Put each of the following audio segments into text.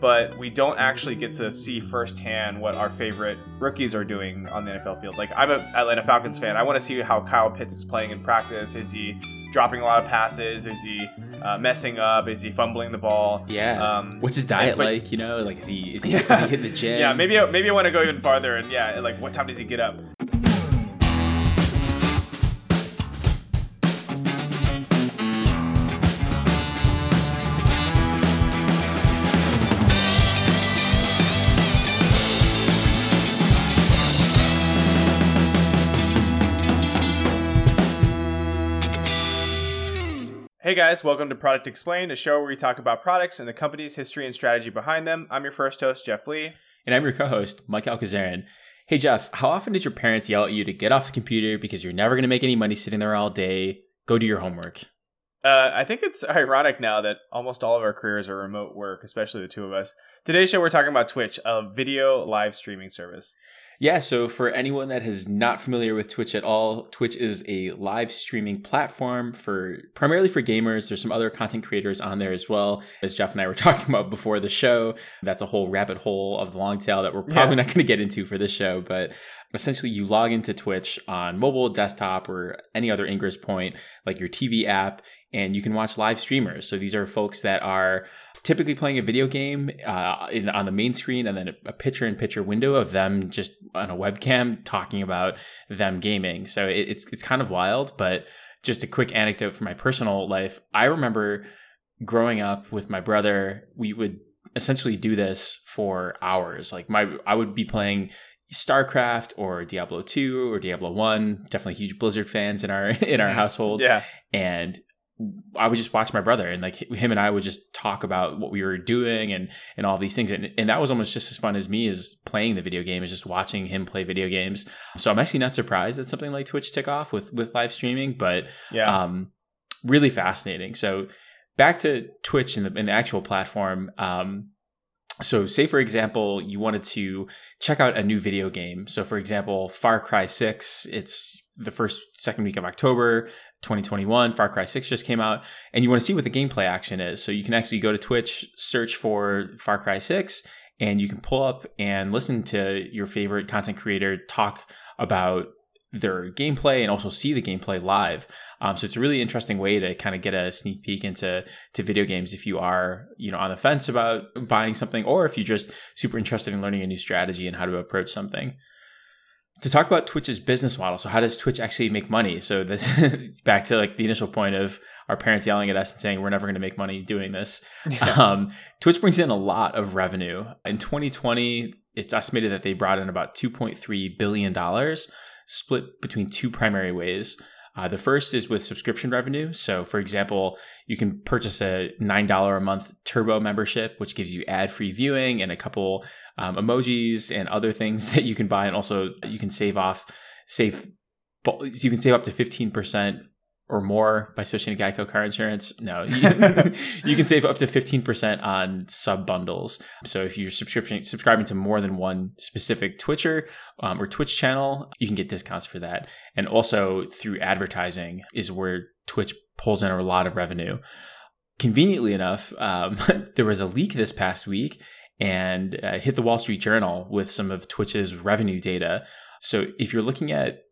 but we don't actually get to see firsthand what our favorite rookies are doing on the NFL field. Like I'm a Atlanta Falcons fan. I want to see how Kyle Pitts is playing in practice. Is he dropping a lot of passes? Is he uh, messing up? Is he fumbling the ball? Yeah. Um, What's his diet but- like? You know, like is he is he, Yeah. is he hitting the gym? Yeah, maybe I- maybe I want to go even farther and yeah, like what time does he get up? Hey guys, welcome to Product Explained, a show where we talk about products and the company's history and strategy behind them. I'm your first host, Jeff Lee. And I'm your co-host, Mike Alcazaran. Hey Jeff, how often does your parents yell at you to get off the computer because you're never going to make any money sitting there all day? Go do your homework. Uh, I think it's ironic now that almost all of our careers are remote work, especially the two of us. Today's show, we're talking about Twitch, a video live streaming service. Yeah, so for anyone that is not familiar with Twitch at all, Twitch is a live streaming platform for primarily for gamers. There's some other content creators on there as well. As Jeff and I were talking about before the show, that's a whole rabbit hole of the long tail that we're probably Yeah. not going to get into for this show, but essentially you log into Twitch on mobile, desktop, or any other ingress point like your TV app and you can watch live streamers. So these are folks that are typically playing a video game uh, in, on the main screen and then a, picture in picture window of them just on a webcam talking about them gaming. So it, it's it's kind of wild, but just a quick anecdote from my personal life. I remember growing up with my brother, we would essentially do this for hours. Like my I would be playing StarCraft or Diablo 2 or Diablo 1, definitely huge Blizzard fans in our in our Mhm. household Yeah. and I would just watch my brother and like him and I would just talk about what we were doing and and all these things and and that was almost just as fun as me as playing the video game is just watching him play video games. So I'm actually not surprised that something like Twitch took off with with live streaming, but Yeah. um really fascinating. So back to Twitch and the, and the actual platform. Um, so say for example you wanted to check out a new video game. So for example, Far Cry 6, it's the first second week of October 2021. Far Cry 6 just came out and you want to see what the gameplay action is. So you can actually go to Twitch, search for Far Cry 6 and you can pull up and listen to your favorite content creator talk about their gameplay and also see the gameplay live. Um, so it's a really interesting way to kind of get a sneak peek into to video games if you are you know on the fence about buying something or if you're just super interested in learning a new strategy and how to approach something. To talk about Twitch's business model, so how does Twitch actually make money? So this back to like the initial point of our parents yelling at us and saying we're never going to make money doing this. Um, Twitch brings in a lot of revenue. In 2020, it's estimated that they brought in about 2.3 billion dollars, split between two primary ways. Uh, the first is with subscription revenue. So, for example, you can purchase a $9 a month turbo membership, which gives you ad free viewing and a couple um, emojis and other things that you can buy. And also, you can save off, save, you can save up to 15% or more by switching to Geico car insurance. No, you, you can save up to 15% on sub bundles. So if you're subscription subscribing to more than one specific Twitcher um, or Twitch channel, you can get discounts for that. And also through advertising is where Twitch pulls in a lot of revenue. Conveniently enough, um, there was a leak this past week and uh, hit the Wall Street Journal with some of Twitch's revenue data. So if you're looking at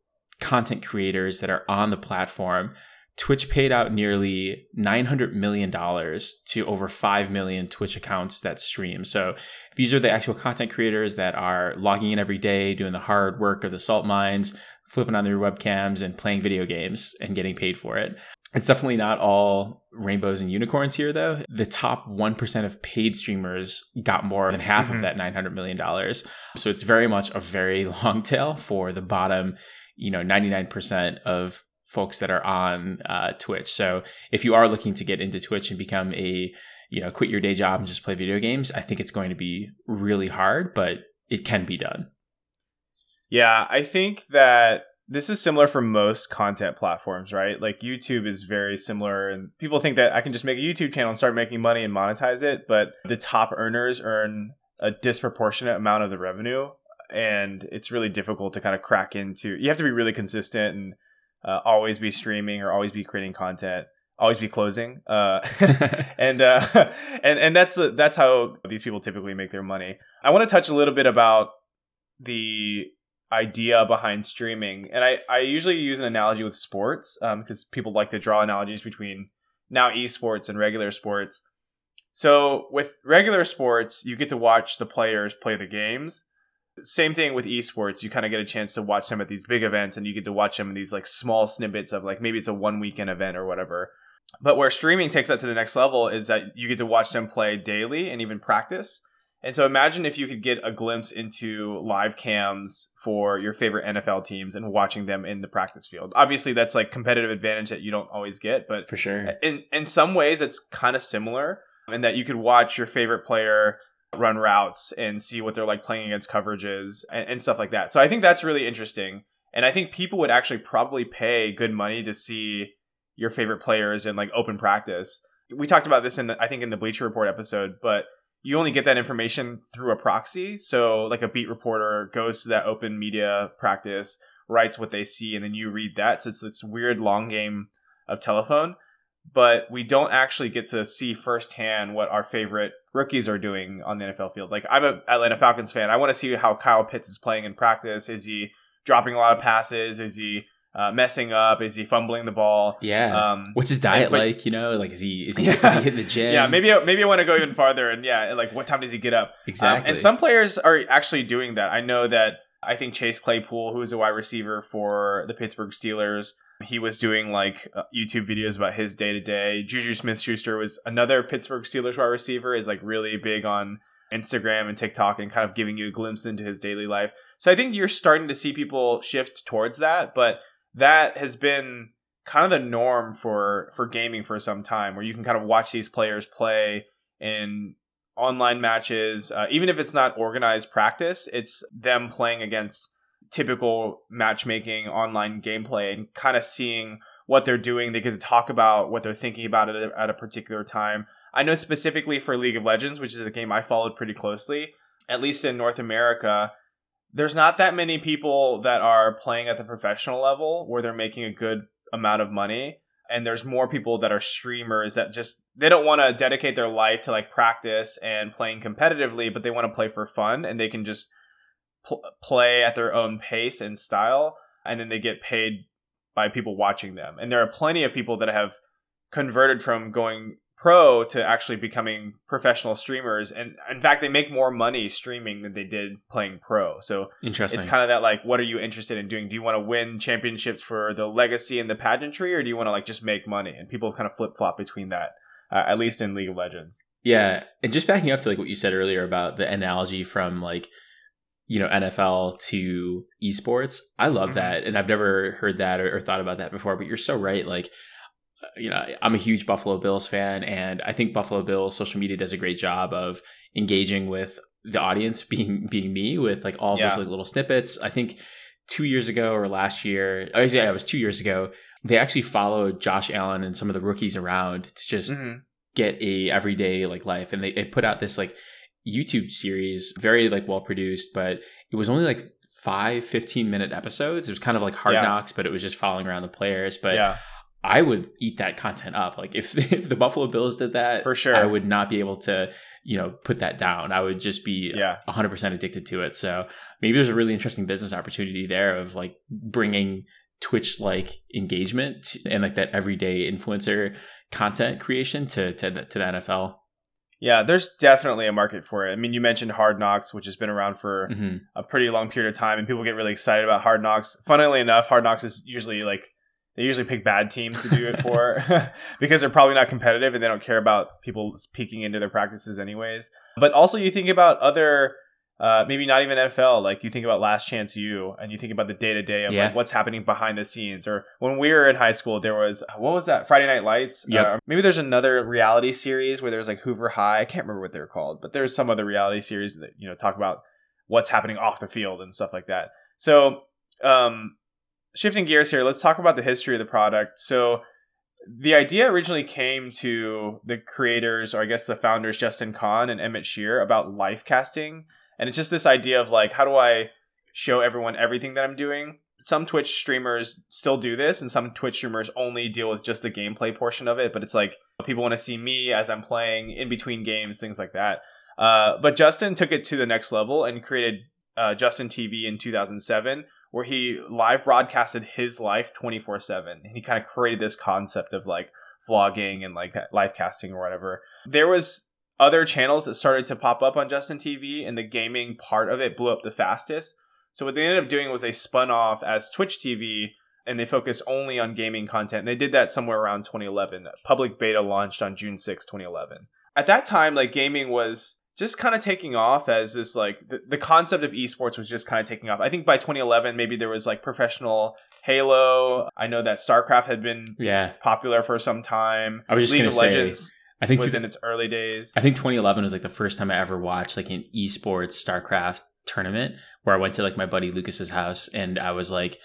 content creators that are on the platform, Twitch paid out nearly $900 million to over 5 million Twitch accounts that stream. So these are the actual content creators that are logging in every day, doing the hard work of the salt mines, flipping on their webcams and playing video games and getting paid for it. It's definitely not all rainbows and unicorns here, though. The top 1% of paid streamers got more than half Mhm. of that $900 million. So it's very much a very long tail for the bottom, you know, 99% of folks that are on uh, Twitch. So if you are looking to get into Twitch and become a, you know, quit your day job and just play video games, I think it's going to be really hard, but it can be done. Yeah, I think that this is similar for most content platforms, right? Like YouTube is very similar, and people think that I can just make a YouTube channel and start making money and monetize it, but the top earners earn a disproportionate amount of the revenue, and it's really difficult to kind of crack into. You have to be really consistent and uh, always be streaming or always be creating content. always be closing. Uh, and uh, and and that's the, that's how these people typically make their money. I want to touch a little bit about the idea behind streaming, and I I usually use an analogy with sports because um, people like to draw analogies between now esports and regular sports. So with regular sports, you get to watch the players play the games. Same thing with esports. You kind of get a chance to watch them at these big events, and you get to watch them in these like small snippets of like maybe it's a one weekend event or whatever. But where streaming takes that to the next level is that you get to watch them play daily and even practice. And so imagine if you could get a glimpse into live cams for your favorite NFL teams and watching them in the practice field. Obviously, that's like competitive advantage that you don't always get, but for sure, in in some ways, it's kind of similar in that you could watch your favorite player run routes and see what they're like playing against coverages and, and stuff like that. So I think that's really interesting, and I think people would actually probably pay good money to see your favorite players in like open practice. We talked about this in the, I think in the Bleacher Report episode, but you only get that information through a proxy. So like a beat reporter goes to that open media practice, writes what they see, and then you read that. So it's this weird long game of telephone. But we don't actually get to see firsthand what our favorite rookies are doing on the NFL field. Like I'm a Atlanta Falcons fan. I want to see how Kyle Pitts is playing in practice. Is he dropping a lot of passes? Is he uh, messing up? Is he fumbling the ball? Yeah. Um, What's his diet but, like? You know, like is he is he, yeah. is he hitting the gym? Yeah. Maybe maybe I want to go even farther and yeah, like what time does he get up? Um, Exactly. Um, and some players are actually doing that. I know that. I think Chase Claypool, who is a wide receiver for the Pittsburgh Steelers, he was doing like uh, YouTube videos about his day to day. Juju Smith Schuster was another Pittsburgh Steelers wide receiver, is like really big on Instagram and TikTok and kind of giving you a glimpse into his daily life. So I think you're starting to see people shift towards that, but that has been kind of the norm for for gaming for some time where you can kind of watch these players play in online matches uh, even if it's not organized practice it's them playing against typical matchmaking online gameplay and kind of seeing what they're doing. They get to talk about what they're thinking about it at a particular time. I know specifically for league of legends which is a game i followed pretty closely at least in north america there's not that many people that are playing at the professional level where they're making a good amount of money. And there's more people that are streamers that just they don't want to dedicate their life to like practice and playing competitively but they want to play for fun and they can just pl- play at their own pace and style and then they get paid by people watching them. And there are plenty of people that have converted from going pro to actually becoming professional streamers and in fact they make more money streaming than they did playing pro so interesting it's kind of that like what are you interested in doing do you want to win championships for the legacy and the pageantry or do you want to like just make money and people kind of flip-flop between that uh, at least in league of legends yeah and just backing up to like what you said earlier about the analogy from like you know NFL to esports. I love mm-hmm. that, and I've never heard that or, or, thought about that before. But you're so right. Like you know, I'm a huge Buffalo Bills fan, and I think Buffalo Bills social media does a great job of engaging with the audience, being being me, with like all yeah. those like, little snippets. I think two years ago or last year, oh, yeah, it was two years ago. They actually followed Josh Allen and some of the rookies around to just mm-hmm. get a everyday like life, and they they put out this like YouTube series, very like well produced, but it was only like five 15 minute episodes. It was kind of like Hard yeah. Knocks, but it was just following around the players. But yeah. I would eat that content up. Like if if the Buffalo Bills did that, for sure, I would not be able to, you know, put that down. I would just be yeah. 100% addicted to it. So maybe there's a really interesting business opportunity there of like bringing Twitch like engagement and like that everyday influencer content creation to to the, to the NFL. Yeah, there's definitely a market for it. I mean, you mentioned Hard Knocks, which has been around for mm-hmm. a pretty long period of time, and people get really excited about Hard Knocks. Funnily enough, Hard Knocks is usually like they usually pick bad teams to do it for because they're probably not competitive and they don't care about people peeking into their practices anyways. But also you think about other uh, maybe not even NFL. Like you think about Last Chance U, and you think about the day to day of yeah. like what's happening behind the scenes. Or when we were in high school, there was what was that Friday Night Lights? Yeah. Uh, maybe there's another reality series where there's like Hoover High. I can't remember what they're called, but there's some other reality series that you know talk about what's happening off the field and stuff like that. So um, shifting gears here, let's talk about the history of the product. So, the idea originally came to the creators, or I guess the founders, Justin Kan and Emmett Shear, about life casting. And it's just this idea of like, how do I show everyone everything that I'm doing? some Twitch streamers still do this, and some Twitch streamers only deal with just the gameplay portion of it. But it's like people want to see me as I'm playing in between games, things like that. Uh, but Justin took it to the next level and created uh, Justin TV in 2007, where he live broadcasted his life 24 7. And he kind of created this concept of like vlogging and like live casting or whatever. There was other channels that started to pop up on Justin TV, and the gaming part of it blew up the fastest. So what they ended up doing was they spun off as Twitch TV and they focused only on gaming content. And they did that somewhere around 2011. Public beta launched on June 6, 2011. At that time, like gaming was just kind of taking off as this like the, the concept of esports was just kind of taking off. I think by 2011 maybe there was like professional Halo. I know that StarCraft had been Yeah. popular for some time. I was just League of say, Legends I think was two- in its early days. I think 2011 was like the first time I ever watched like an esports StarCraft tournament where I went to like my buddy Lucas's house and I was like,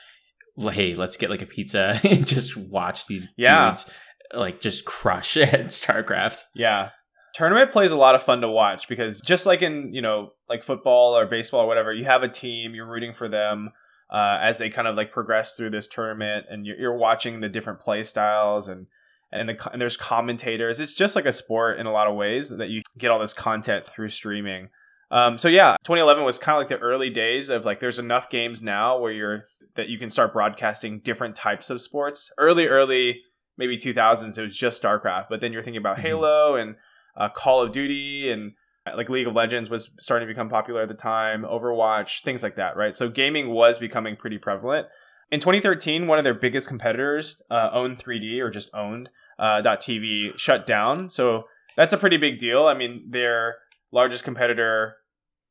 "Hey, let's get like a pizza and just watch these Yeah. dudes like just crush at StarCraft." Yeah. Tournament play is a lot of fun to watch because just like in, you know, like football or baseball or whatever, you have a team, you're rooting for them uh, as they kind of like progress through this tournament and you're, you're watching the different play styles and and, the, and there's commentators. It's just like a sport in a lot of ways that you get all this content through streaming. Um, so yeah, 2011 was kind of like the early days of like there's enough games now where you're that you can start broadcasting different types of sports. Early, early maybe 2000s it was just StarCraft, but then you're thinking about Mhm. Halo and uh, Call of Duty and uh, like League of Legends was starting to become popular at the time, Overwatch, things like that, right? So gaming was becoming pretty prevalent. In 2013, one of their biggest competitors, uh, Own 3D or just Owned uh, .TV, shut down. So that's a pretty big deal. I mean, their largest competitor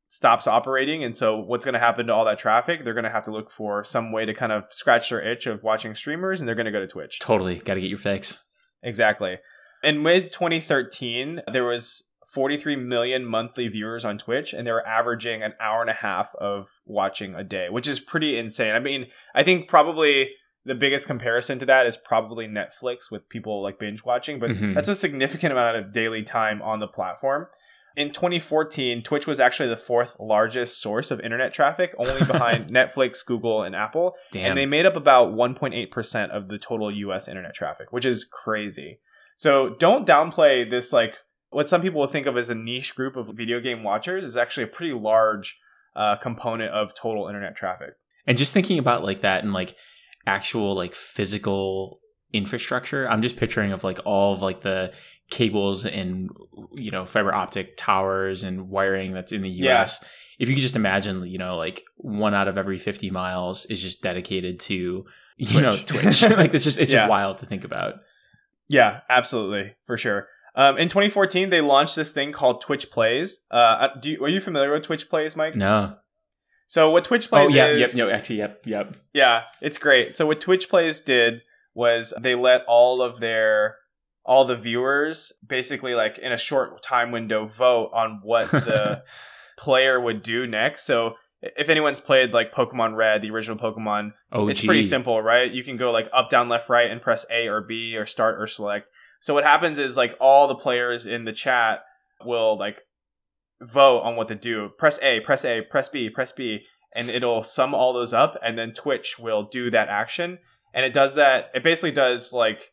stops operating, and so what's going to happen to all that traffic? They're going to have to look for some way to kind of scratch their itch of watching streamers, and they're going to go to Twitch. Totally, got to get your fix. Exactly. In mid 2013, there was 43 million monthly viewers on Twitch, and they were averaging an hour and a half of watching a day, which is pretty insane. I mean, I think probably the biggest comparison to that is probably Netflix with people like binge watching, but Mhm. that's a significant amount of daily time on the platform. In 2014, Twitch was actually the fourth largest source of internet traffic, only behind Netflix, Google, and Apple Damn. and they made up about 1.8% of the total US internet traffic, which is crazy. So don't downplay this like what some people will think of as a niche group of video game watchers is actually a pretty large uh, component of total internet traffic. And just thinking about like that and like actual like physical infrastructure, I'm just picturing of like all of like the cables and you know fiber optic towers and wiring that's in the Yeah. US. If you could just imagine, you know, like one out of every 50 miles is just dedicated to you know Twitch. Twitch. like it's just it's Yeah. just wild to think about. Yeah, absolutely, for sure. Um, in 2014, they launched this thing called Twitch Plays. Uh, do you, are you familiar with Twitch Plays, Mike? No. So what Twitch Plays? Oh Plays yeah, is? yep, no, actually, yep, yep. Yeah, it's great. So what Twitch Plays did was they let all of their all the viewers basically like in a short time window vote on what the player would do next. So if anyone's played like Pokemon Red, the original Pokemon, Oh, it's pretty simple, right? You can go like up, down, left, right, and press A or B or start or select. So what happens is like all the players in the chat will like vote on what to do. Press A, press A, press B, press B, and it'll sum all those up, and then Twitch will do that action. And it does that. It basically does like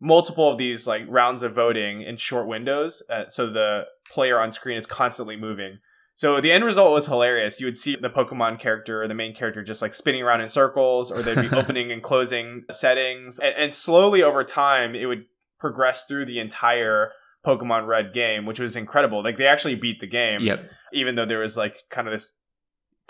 multiple of these like rounds of voting in short windows, uh, so the player on screen is constantly moving. So the end result was hilarious. You would see the Pokemon character, or the main character, just like spinning around in circles, or they'd be opening and closing settings, and, and slowly over time, it would progress through the entire Pokemon Red game, which was incredible. Like they actually beat the game, Yep. even though there was like kind of this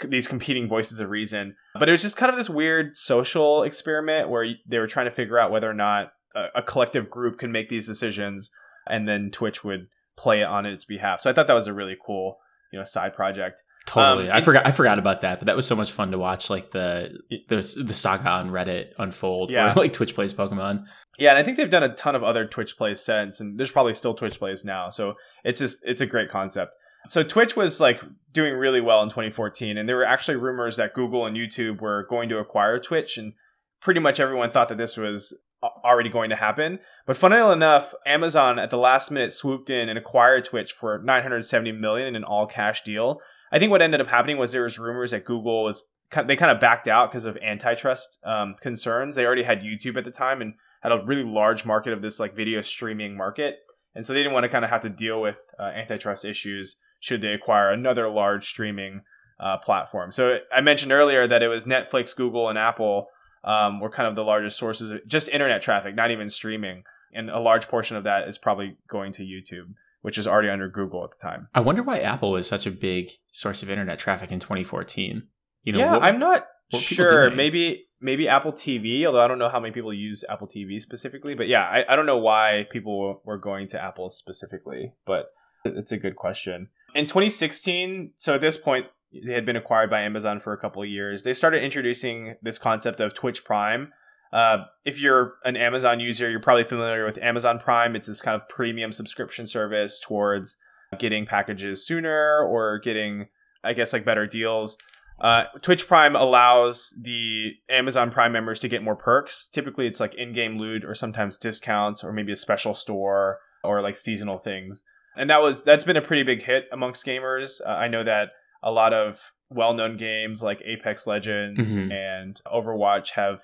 these competing voices of reason. But it was just kind of this weird social experiment where they were trying to figure out whether or not a, a collective group could make these decisions, and then Twitch would play it on its behalf. So I thought that was a really cool, you know, side project. Totally. Um, I forgot I forgot about that, but that was so much fun to watch like the the, the saga on Reddit unfold Yeah. where like Twitch plays Pokemon. Yeah, and I think they've done a ton of other Twitch plays since, and there's probably still Twitch plays now. So it's just it's a great concept. So Twitch was like doing really well in 2014, and there were actually rumors that Google and YouTube were going to acquire Twitch, and pretty much everyone thought that this was already going to happen. But funnily enough, Amazon at the last minute swooped in and acquired Twitch for 970 million in an all cash deal. I think what ended up happening was there was rumors that Google was they kind of backed out because of antitrust um, concerns. They already had YouTube at the time and had a really large market of this like video streaming market, and so they didn't want to kind of have to deal with uh, antitrust issues should they acquire another large streaming uh, platform. So I mentioned earlier that it was Netflix, Google, and Apple um, were kind of the largest sources of just internet traffic, not even streaming, and a large portion of that is probably going to YouTube which is already under Google at the time. I wonder why Apple was such a big source of internet traffic in 2014. You know, yeah, what, I'm not sure. Maybe maybe Apple TV, although I don't know how many people use Apple TV specifically. But yeah, I, I don't know why people were going to Apple specifically, but it's a good question. In 2016, so at this point, they had been acquired by Amazon for a couple of years. They started introducing this concept of Twitch Prime. Uh, if you're an Amazon user, you're probably familiar with Amazon Prime. It's this kind of premium subscription service towards getting packages sooner or getting, I guess, like better deals. Uh, Twitch Prime allows the Amazon Prime members to get more perks. Typically, it's like in-game loot or sometimes discounts or maybe a special store or like seasonal things. And that was that's been a pretty big hit amongst gamers. Uh, I know that a lot of well-known games like Apex Legends mm-hmm. and Overwatch have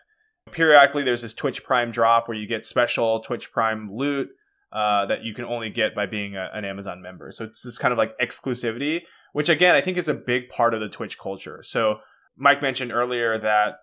periodically there's this Twitch Prime drop where you get special Twitch Prime loot uh, that you can only get by being a, an Amazon member. So it's this kind of like exclusivity which again I think is a big part of the Twitch culture. So Mike mentioned earlier that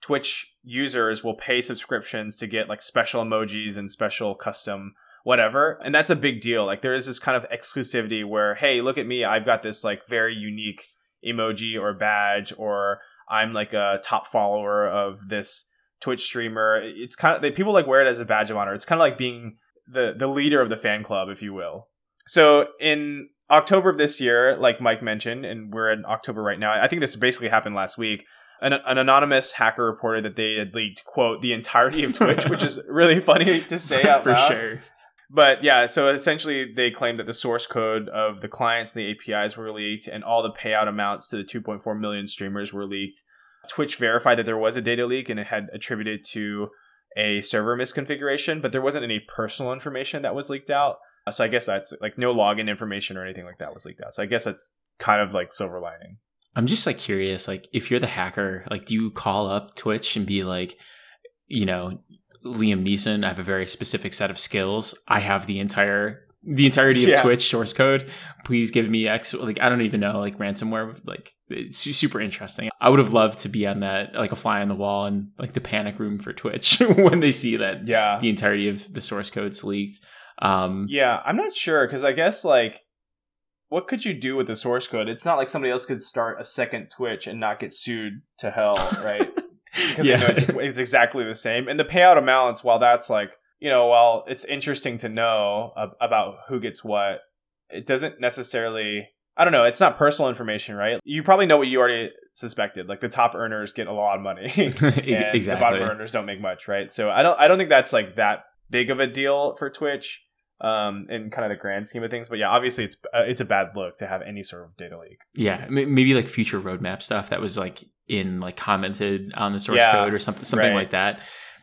Twitch users will pay subscriptions to get like special emojis and special custom whatever. And that's a big deal. Like there is this kind of exclusivity where, hey, look at me, I've got this like very unique emoji or badge or I'm like a top follower of this Twitch streamer. It's kind of they, people like wear it as a badge of honor. It's kind of like being the the leader of the fan club, if you will. So in October of this year, like Mike mentioned, and we're in October right now. I think this basically happened last week. An, an anonymous hacker reported that they had leaked quote the entirety of Twitch, which is really funny to say out for loud. sure. But yeah, so essentially they claimed that the source code of the clients and the APIs were leaked, and all the payout amounts to the 2.4 million streamers were leaked. Twitch verified that there was a data leak and it had attributed to a server misconfiguration, but there wasn't any personal information that was leaked out. So I guess that's like no login information or anything like that was leaked out. So I guess that's kind of like silver lining. I'm just like curious, like if you're the hacker, like do you call up Twitch and be like, you know, Liam Neeson, I have a very specific set of skills. I have the entire the entirety of yeah. Twitch source code. Please give me X. Like I don't even know, like ransomware. Like it's super interesting. I would have loved to be on that, like a fly on the wall, and like the panic room for Twitch when they see that yeah the entirety of the source code's leaked. Um, yeah, I'm not sure because I guess like what could you do with the source code? It's not like somebody else could start a second Twitch and not get sued to hell, right? because yeah. it's, it's exactly the same. And the payout amounts, while that's like you know, while it's interesting to know about who gets what, it doesn't necessarily. I don't know. It's not personal information, right? You probably know what you already suspected. Like the top earners get a lot of money, and exactly. the bottom earners don't make much, right? So I don't. I don't think that's like that big of a deal for Twitch um, in kind of the grand scheme of things. But yeah, obviously it's uh, it's a bad look to have any sort of data leak. Yeah, maybe like future roadmap stuff that was like in like commented on the source yeah, code or something something right. like that.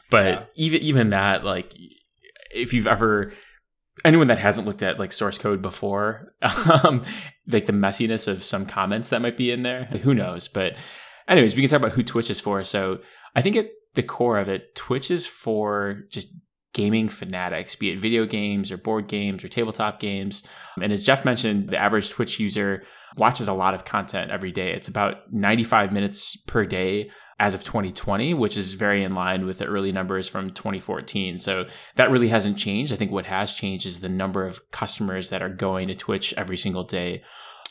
But yeah. even even that, like if you've ever anyone that hasn't looked at like source code before, um, like the messiness of some comments that might be in there, who knows? But anyways, we can talk about who Twitch is for. So I think at the core of it, Twitch is for just gaming fanatics, be it video games or board games or tabletop games. And as Jeff mentioned, the average Twitch user watches a lot of content every day. It's about 95 minutes per day as of 2020, which is very in line with the early numbers from 2014. So that really hasn't changed. I think what has changed is the number of customers that are going to Twitch every single day.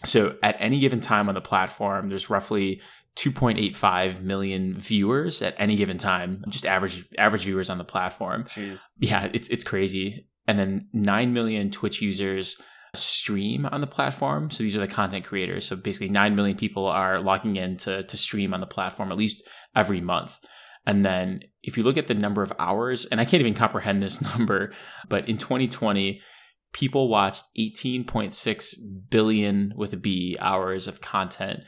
So at any given time on the platform, there's roughly 2.85 million viewers at any given time, just average average viewers on the platform. Jeez. Yeah, it's it's crazy. And then 9 million Twitch users stream on the platform. So these are the content creators. So basically 9 million people are logging in to, to stream on the platform at least every month. And then if you look at the number of hours, and I can't even comprehend this number, but in 2020, people watched 18.6 billion with a B hours of content.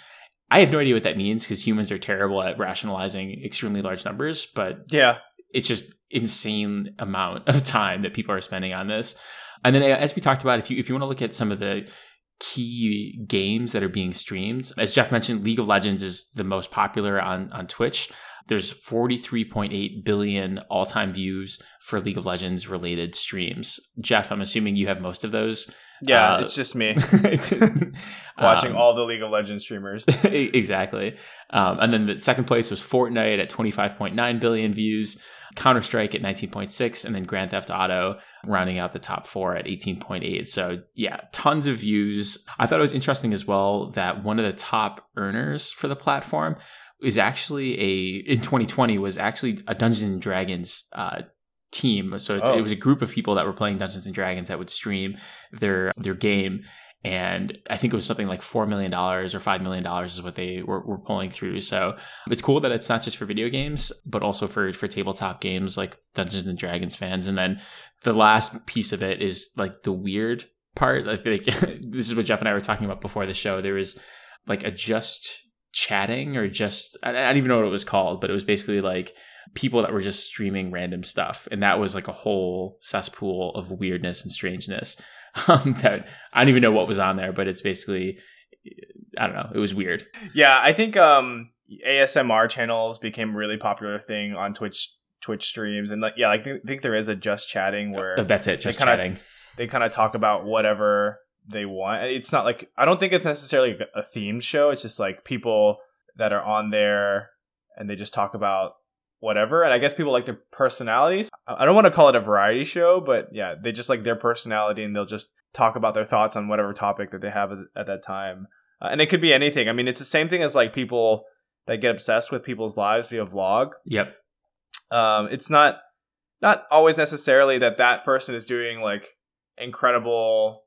I have no idea what that means because humans are terrible at rationalizing extremely large numbers, but yeah, it's just insane amount of time that people are spending on this. And then, as we talked about, if you if you want to look at some of the key games that are being streamed. As Jeff mentioned, League of Legends is the most popular on, on Twitch. There's 43.8 billion all time views for League of Legends related streams. Jeff, I'm assuming you have most of those. Yeah, Uh, it's just me watching Um, all the League of Legends streamers. exactly. Um, and then the second place was Fortnite at 25.9 billion views, Counter Strike at 19.6, and then Grand Theft Auto rounding out the top four at 18.8. So, yeah, tons of views. I thought it was interesting as well that one of the top earners for the platform is actually a, in 2020, was actually a Dungeons and Dragons uh, team. So Oh. it was a group of people that were playing Dungeons and Dragons that would stream their their game and I think it was something like four million dollars or five million dollars is what they were, were pulling through. So it's cool that it's not just for video games, but also for for tabletop games like Dungeons and Dragons fans. And then the last piece of it is like the weird part. I think this is what Jeff and I were talking about before the show. There was like a just chatting or just I I don't even know what it was called, but it was basically like people that were just streaming random stuff, and that was like a whole cesspool of weirdness and strangeness um, that I don't even know what was on there, but it's basically I don't know. It was weird. yeah, I think um, ASMR channels became a really popular thing on Twitch Twitch streams, and like yeah, I think, think there is a just chatting where Uh, That's it. Just kinda- chatting. they kind of talk about whatever they want. It's not like I don't think it's necessarily a themed show. It's just like people that are on there and they just talk about whatever. And I guess people like their personalities. I don't want to call it a variety show, but yeah, they just like their personality and they'll just talk about their thoughts on whatever topic that they have at, at that time. Uh, and it could be anything. I mean, it's the same thing as like people that get obsessed with people's lives via vlog Yep. um, it's not not always necessarily that that person is doing like incredible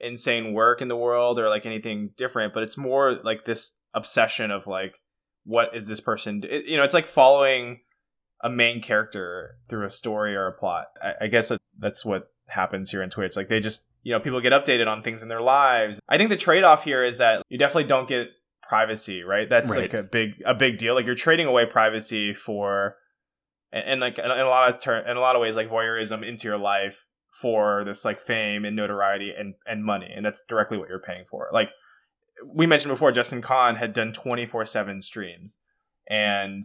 insane work in the world or like anything different but it's more like this obsession of like what is this person d- it, you know it's like following a main character through a story or a plot. I, I guess that's what happens here in twitch. Like they just you know people get updated on things in their lives. I think the trade-off here is that you definitely don't get privacy right? That's Right. like a big a big deal. Like you're trading away privacy for and, and like in a lot of ter- in a lot of ways like voyeurism into your life for this like fame and notoriety and and money and that's directly what you're paying for. Like we mentioned before justin Kan had done 24-7 streams and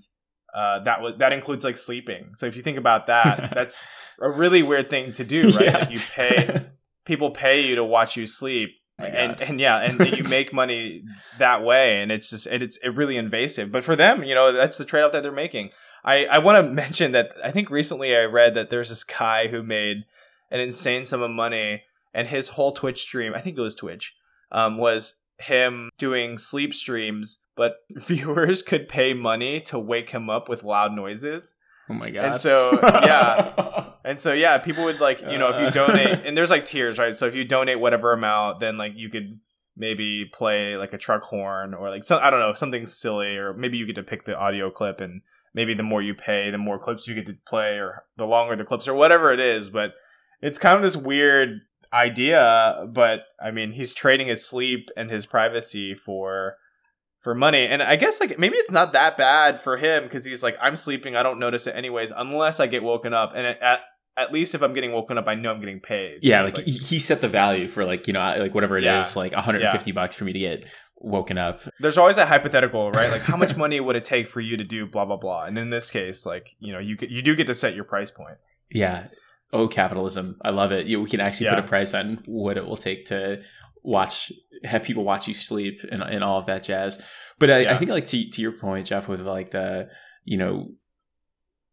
uh, that was that includes like sleeping. So if you think about that that's a really weird thing to do right? Yeah. like you pay people pay you to watch you sleep and and yeah and you make money that way and it's just and it's it really invasive. But for them you know that's the trade-off that they're making. I i want to mention that i think recently i read that there's this guy who made an insane sum of money and his whole twitch stream i think it was twitch um, was him doing sleep streams but viewers could pay money to wake him up with loud noises Oh my god. and so yeah and so yeah, people would like you know if you Uh. donate and there's like tiers right. So if you donate whatever amount, then like you could maybe play like a truck horn or like some I don't know something silly or maybe you get to pick the audio clip and maybe the more you pay, the more clips you get to play or the longer the clips or whatever it is. But it's kind of this weird idea. But I mean, he's trading his sleep and his privacy for for money and i guess like maybe it's not that bad for him because he's like i'm sleeping i don't notice it anyways unless i get woken up and it, at at least if i'm getting woken up i know i'm getting paid yeah, it's like, he, he set the value for like you know like whatever it is, Yeah. like 150 bucks for me to get woken up. there's always that hypothetical right like how much money would it take for you to do blah blah blah and in this case like you know you could, you do get to set your price point Yeah. Oh, capitalism! I love it. You, we can actually put a price on what it will take to watch, have people watch you sleep, and, and all of that jazz. But I, I think, like to to your point, Jeff, with like the you know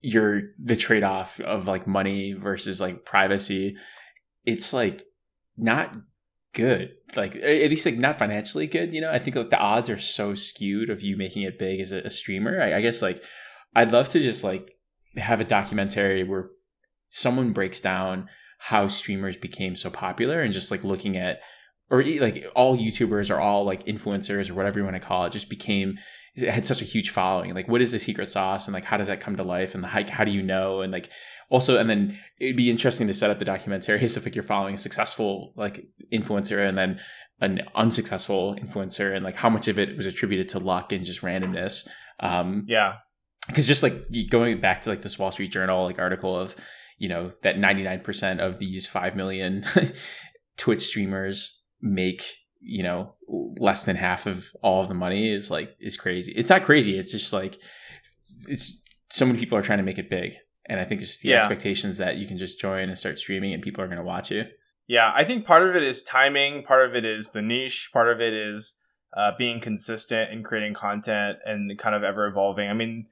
your the trade off of like money versus like privacy, it's like not good. Like at least like not financially good. You know, I think like the odds are so skewed of you making it big as a, a streamer. I, I guess like I'd love to just like have a documentary where someone breaks down how streamers became so popular and just like looking at or like all youtubers or all like influencers or whatever you want to call it just became it had such a huge following like what is the secret sauce and like how does that come to life and like how do you know and like also and then it'd be interesting to set up the documentary if like you're following a successful like influencer and then an unsuccessful influencer and like how much of it was attributed to luck and just randomness um yeah. because just like going back to like this Wall Street Journal like article of you know that 99% of these 5 million Twitch streamers make you know less than half of all of the money is like is crazy. It's not crazy. It's just like it's so many people are trying to make it big, and I think it's the Yeah. expectations that you can just join and start streaming, and people are going to watch you. Yeah, I think part of it is timing, part of it is the niche, part of it is uh, being consistent and creating content and kind of ever evolving. I mean,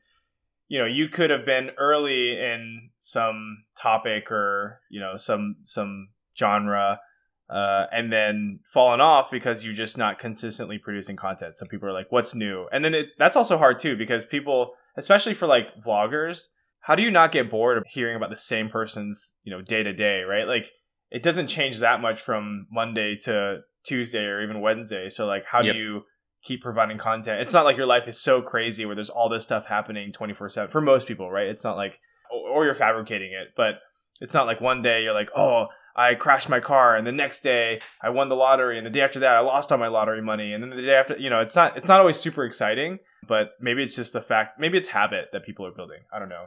you know, you could have been early in some topic or you know some some genre, uh, and then fallen off because you're just not consistently producing content. So people are like, "What's new?" And then it, that's also hard too because people, especially for like vloggers, how do you not get bored of hearing about the same person's you know day to day, right? Like it doesn't change that much from Monday to Tuesday or even Wednesday. So like how Yep. do you keep providing content? It's not like your life is so crazy where there's all this stuff happening 24/7 for most people, right? It's not like or you're fabricating it, but it's not like one day you're like, "Oh, I crashed my car," and the next day I won the lottery, and the day after that I lost all my lottery money, and then the day after, you know, it's not it's not always super exciting, but maybe it's just the fact, maybe it's habit that people are building. I don't know.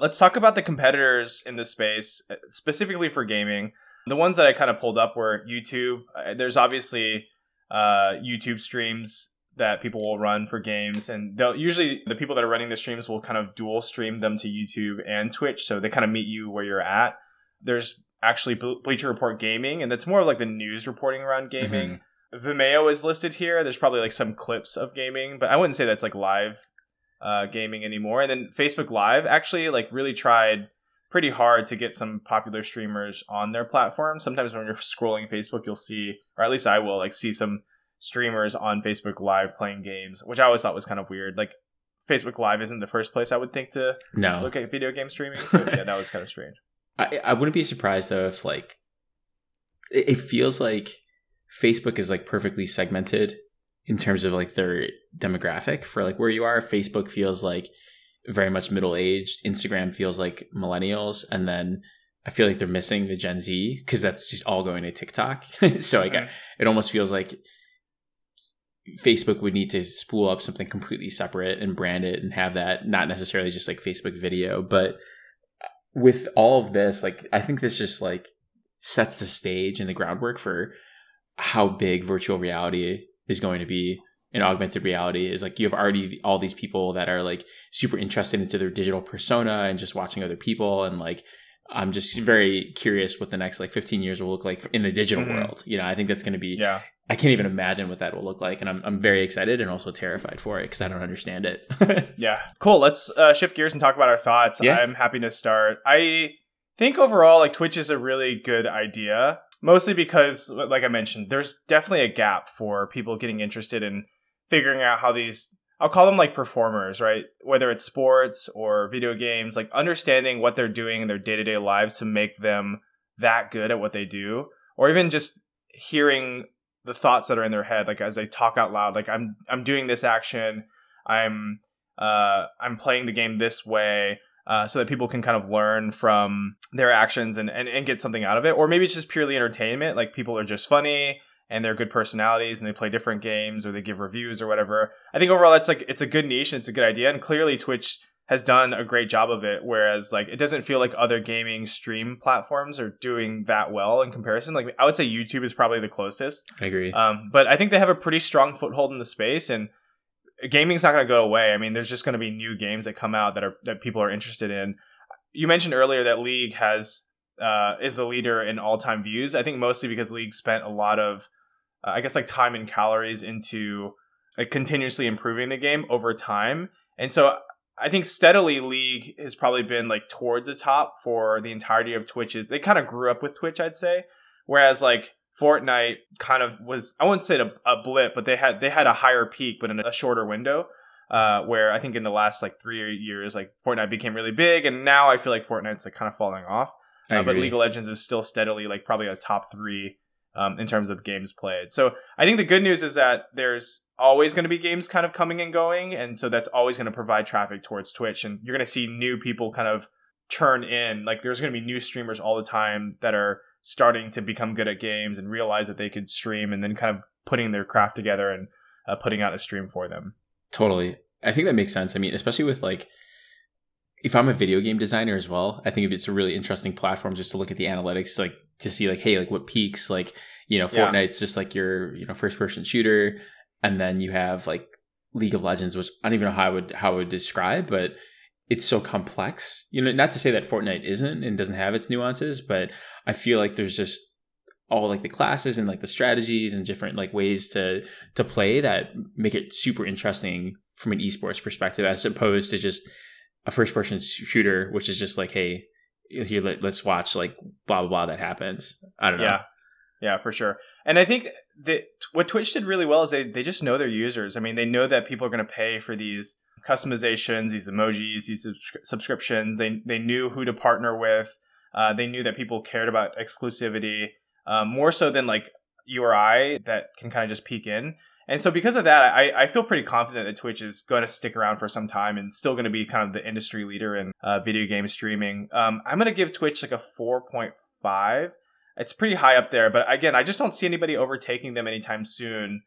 Let's talk about the competitors in this space, uh, specifically for gaming. The ones that I kind of pulled up were YouTube. Uh, There's obviously uh, YouTube streams that people will run for games, and they'll usually the people that are running the streams will kind of dual stream them to YouTube and Twitch, so they kind of meet you where you're at. There's actually Bleacher Report Gaming, and that's more of like the news reporting around gaming. Vimeo is listed here. There's probably like some clips of gaming, but I wouldn't say that's like live uh, gaming anymore. And then Facebook Live actually like really tried pretty hard to get some popular streamers on their platform. Sometimes when you're scrolling Facebook, you'll see, or at least I will, like see some streamers on Facebook Live playing games, which I always thought was kind of weird. Like Facebook Live isn't the first place I would think to No, look at video game streaming. So yeah, that was kind of strange. I, I wouldn't be surprised though if like it, it feels like Facebook is like perfectly segmented in terms of like their demographic for like where you are. Facebook feels like very much middle aged. Instagram feels like millennials, and then I feel like they're missing the Gen Z because that's just all going to TikTok. so like Mhm. it almost feels like Facebook would need to spool up something completely separate and brand it and have that not necessarily just like Facebook video, but with all of this, like I think this just like sets the stage and the groundwork for how big virtual reality is going to be and augmented reality is like you have already all these people that are like super interested into their digital persona and just watching other people and like I'm just very curious what the next like 15 years will look like in the digital Mhm. world. You know, I think that's going to be Yeah. I can't even imagine what that will look like and I'm I'm very excited and also terrified for it cuz I don't understand it. Yeah. Cool. Let's uh, shift gears and talk about our thoughts. Yeah. I'm happy to start. I think overall, like Twitch is a really good idea, mostly because, like I mentioned, there's definitely a gap for people getting interested in figuring out how these. I'll call them like performers, right? Whether it's sports or video games, like understanding what they're doing in their day to day lives to make them that good at what they do, or even just hearing the thoughts that are in their head, like as they talk out loud, like I'm I'm doing this action, I'm uh, I'm playing the game this way uh, so that people can kind of learn from their actions and, and, and get something out of it. Or maybe it's just purely entertainment. Like people are just funny and they're good personalities and they play different games or they give reviews or whatever. I think overall that's like it's a good niche and it's a good idea. And clearly Twitch has done a great job of it. Whereas like it doesn't feel like other gaming stream platforms are doing that well in comparison. Like I would say YouTube is probably the closest. I agree. Um, but I think they have a pretty strong foothold in the space, and gaming's not going to go away. I mean, there's just going to be new games that come out that are that people are interested in. You mentioned earlier that League has uh, is the leader in all time views. I think mostly because League spent a lot of, uh, I guess, like time and calories into like continuously improving the game over time, and so I think steadily League has probably been like towards the top for the entirety of Twitch's. They kind of grew up with Twitch, I'd say, whereas like Fortnite kind of was I wouldn't say a, a blip, but they had they had a higher peak, but in a shorter window. Uh, where I think in the last like three years, like Fortnite became really big, and now I feel like Fortnite's like kind of falling off. Uh, but. League of Legends is still steadily like probably a top three um, in terms of games played. So I think the good news is that there's always going to be games kind of coming and going, and so that's always going to provide traffic towards Twitch, and you're going to see new people kind of churn in. Like there's going to be new streamers all the time that are starting to become good at games and realize that they could stream, and then kind of putting their craft together and uh, putting out a stream for them. Totally. I think that makes sense. I mean, especially with like, if I'm a video game designer as well, I think it's a really interesting platform just to look at the analytics, like to see like, hey, like what peaks, like You know, Yeah. Fortnite's just like your you know first person shooter, and then you have like League of Legends, which I don't even know how I would how I would describe, but it's so complex. You know, not to say that Fortnite isn't and doesn't have its nuances, but I feel like there's just all like the classes and like the strategies and different like ways to to play that make it super interesting from an esports perspective as opposed to just a first person shooter which is just like hey here let, let's watch like blah blah blah that happens i don't know Yeah. Yeah, for sure. And I think that what Twitch did really well is they, they just know their users. I mean, they know that people are going to pay for these customizations, these emojis, these subscri- subscriptions. They, they knew who to partner with. Uh, they knew that people cared about exclusivity um, more so than like URI that can kind of just peek in. And so because of that, I, I feel pretty confident that Twitch is going to stick around for some time and still going to be kind of the industry leader in uh, video game streaming. Um, I'm going to give Twitch like a 4.5 it's pretty high up there. But again, I just don't see anybody overtaking them anytime soon.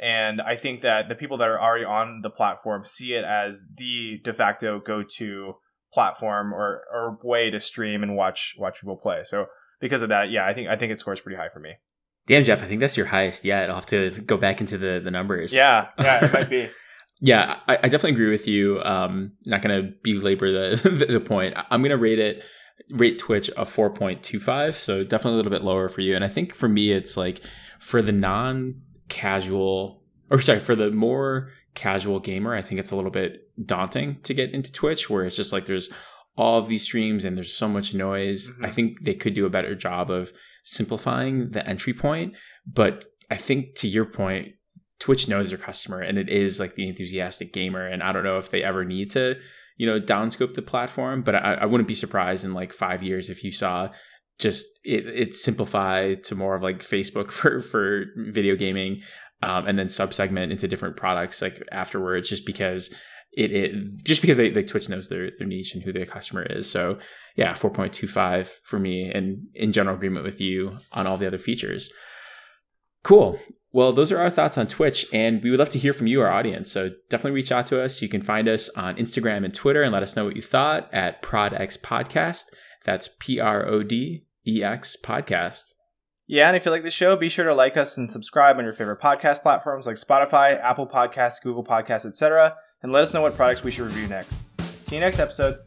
And I think that the people that are already on the platform see it as the de facto go to platform or, or way to stream and watch watch people play. So because of that, yeah, I think I think it scores pretty high for me. damn jeff i think that's your highest yet i'll have to go back into the the numbers Yeah, yeah, it might be. Yeah, I, I definitely agree with you. Um, not going to belabor the, the the point. I'm going to rate it rate Twitch a 4.25, so definitely a little bit lower for you. And I think for me, it's like for the non casual, or sorry, for the more casual gamer, I think it's a little bit daunting to get into Twitch, where it's just like there's all of these streams and there's so much noise. Mhm. I think they could do a better job of simplifying the entry point. But I think to your point, Twitch knows their customer and it is like the enthusiastic gamer. And I don't know if they ever need to, you know, downscope the platform, but I, I wouldn't be surprised in like five years if you saw just it, it simplified to more of like Facebook for, for video gaming um, and then subsegment into different products like afterwards just because it, it just because they, they Twitch knows their, their niche and who their customer is. So yeah, 4.25 for me and in general agreement with you on all the other features. Cool. Well, those are our thoughts on Twitch, and we would love to hear from you, our audience. So definitely reach out to us. You can find us on Instagram and Twitter and let us know what you thought at ProdX Podcast. That's P R O D E X Podcast. Yeah, and if you like the show, be sure to like us and subscribe on your favorite podcast platforms like Spotify, Apple Podcasts, Google Podcasts, etc. And let us know what products we should review next. See you next episode.